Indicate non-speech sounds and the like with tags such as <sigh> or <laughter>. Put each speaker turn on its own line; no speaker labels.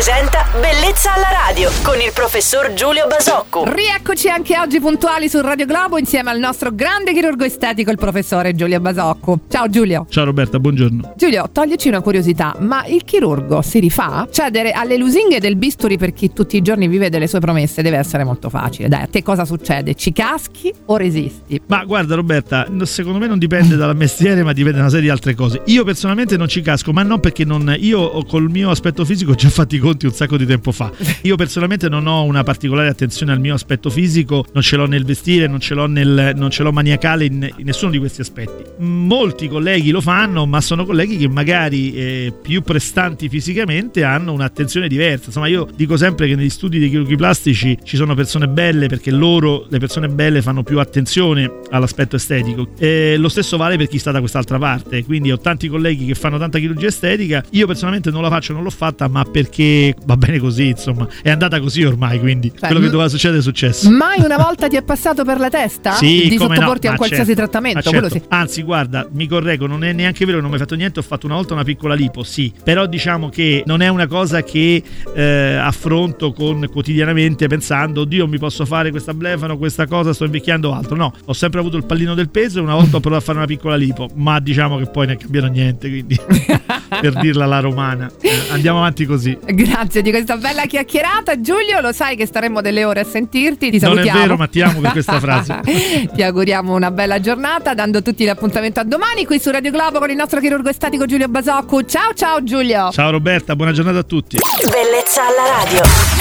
presenta Bellezza alla radio con il professor Giulio Basocco.
Rieccoci anche oggi puntuali su Radio Globo insieme al nostro grande chirurgo estetico, il professore Giulio Basocco. Ciao Giulio.
Ciao Roberta, buongiorno.
Giulio, toglici una curiosità, ma il chirurgo si rifà? Cedere alle lusinghe del bisturi per chi tutti i giorni vive delle sue promesse deve essere molto facile. Dai, a te cosa succede? Ci caschi o resisti?
Ma guarda Roberta, secondo me non dipende dal mestiere, ma dipende da una serie di altre cose. Io personalmente non ci casco, ma non perché non, io col mio aspetto fisico ho già fatti i conti un sacco di tempo fa. Io personalmente non ho una particolare attenzione al mio aspetto fisico, non ce l'ho nel vestire, non ce l'ho, nel, non ce l'ho maniacale in, in, nessuno di questi aspetti. Molti colleghi lo fanno, ma sono colleghi che magari eh, più prestanti fisicamente hanno un'attenzione diversa. Insomma, io dico sempre che negli studi dei chirurghi plastici ci sono persone belle perché loro, le persone belle, fanno più attenzione all'aspetto estetico. E lo stesso vale per chi sta da quest'altra parte. Quindi ho tanti colleghi che fanno tanta chirurgia estetica. Io personalmente non la faccio, non l'ho fatta, ma perché va bene così, insomma. È andata così ormai, quindi cioè, quello che doveva succedere è successo.
Mai una volta ti è passato per la testa?
Sì,
di sottoporti
no,
a qualsiasi
certo,
trattamento?
Certo.
Sì.
Anzi, guarda, mi correggo, non è neanche vero che non mi hai fatto niente, ho fatto una volta una piccola lipo, sì. Però diciamo che non è una cosa che eh, affronto con quotidianamente pensando, oddio, mi posso fare questa blefano, questa cosa, sto invecchiando altro. No, ho sempre avuto il pallino del peso e una volta ho provato a fare una piccola lipo, ma diciamo che poi non è cambiato niente, quindi <laughs> per dirla alla romana. Eh, andiamo avanti così.
Grazie di questa bella chiacchierata. Giulio, lo sai che staremo delle ore a sentirti. Ti
non
salutiamo.
è vero, ma ti amo per questa frase. <laughs>
ti auguriamo una bella giornata, dando tutti l'appuntamento a domani qui su Radio Globo con il nostro chirurgo estatico Giulio Basocco. Ciao ciao Giulio.
Ciao Roberta, buona giornata a tutti.
Bellezza alla radio.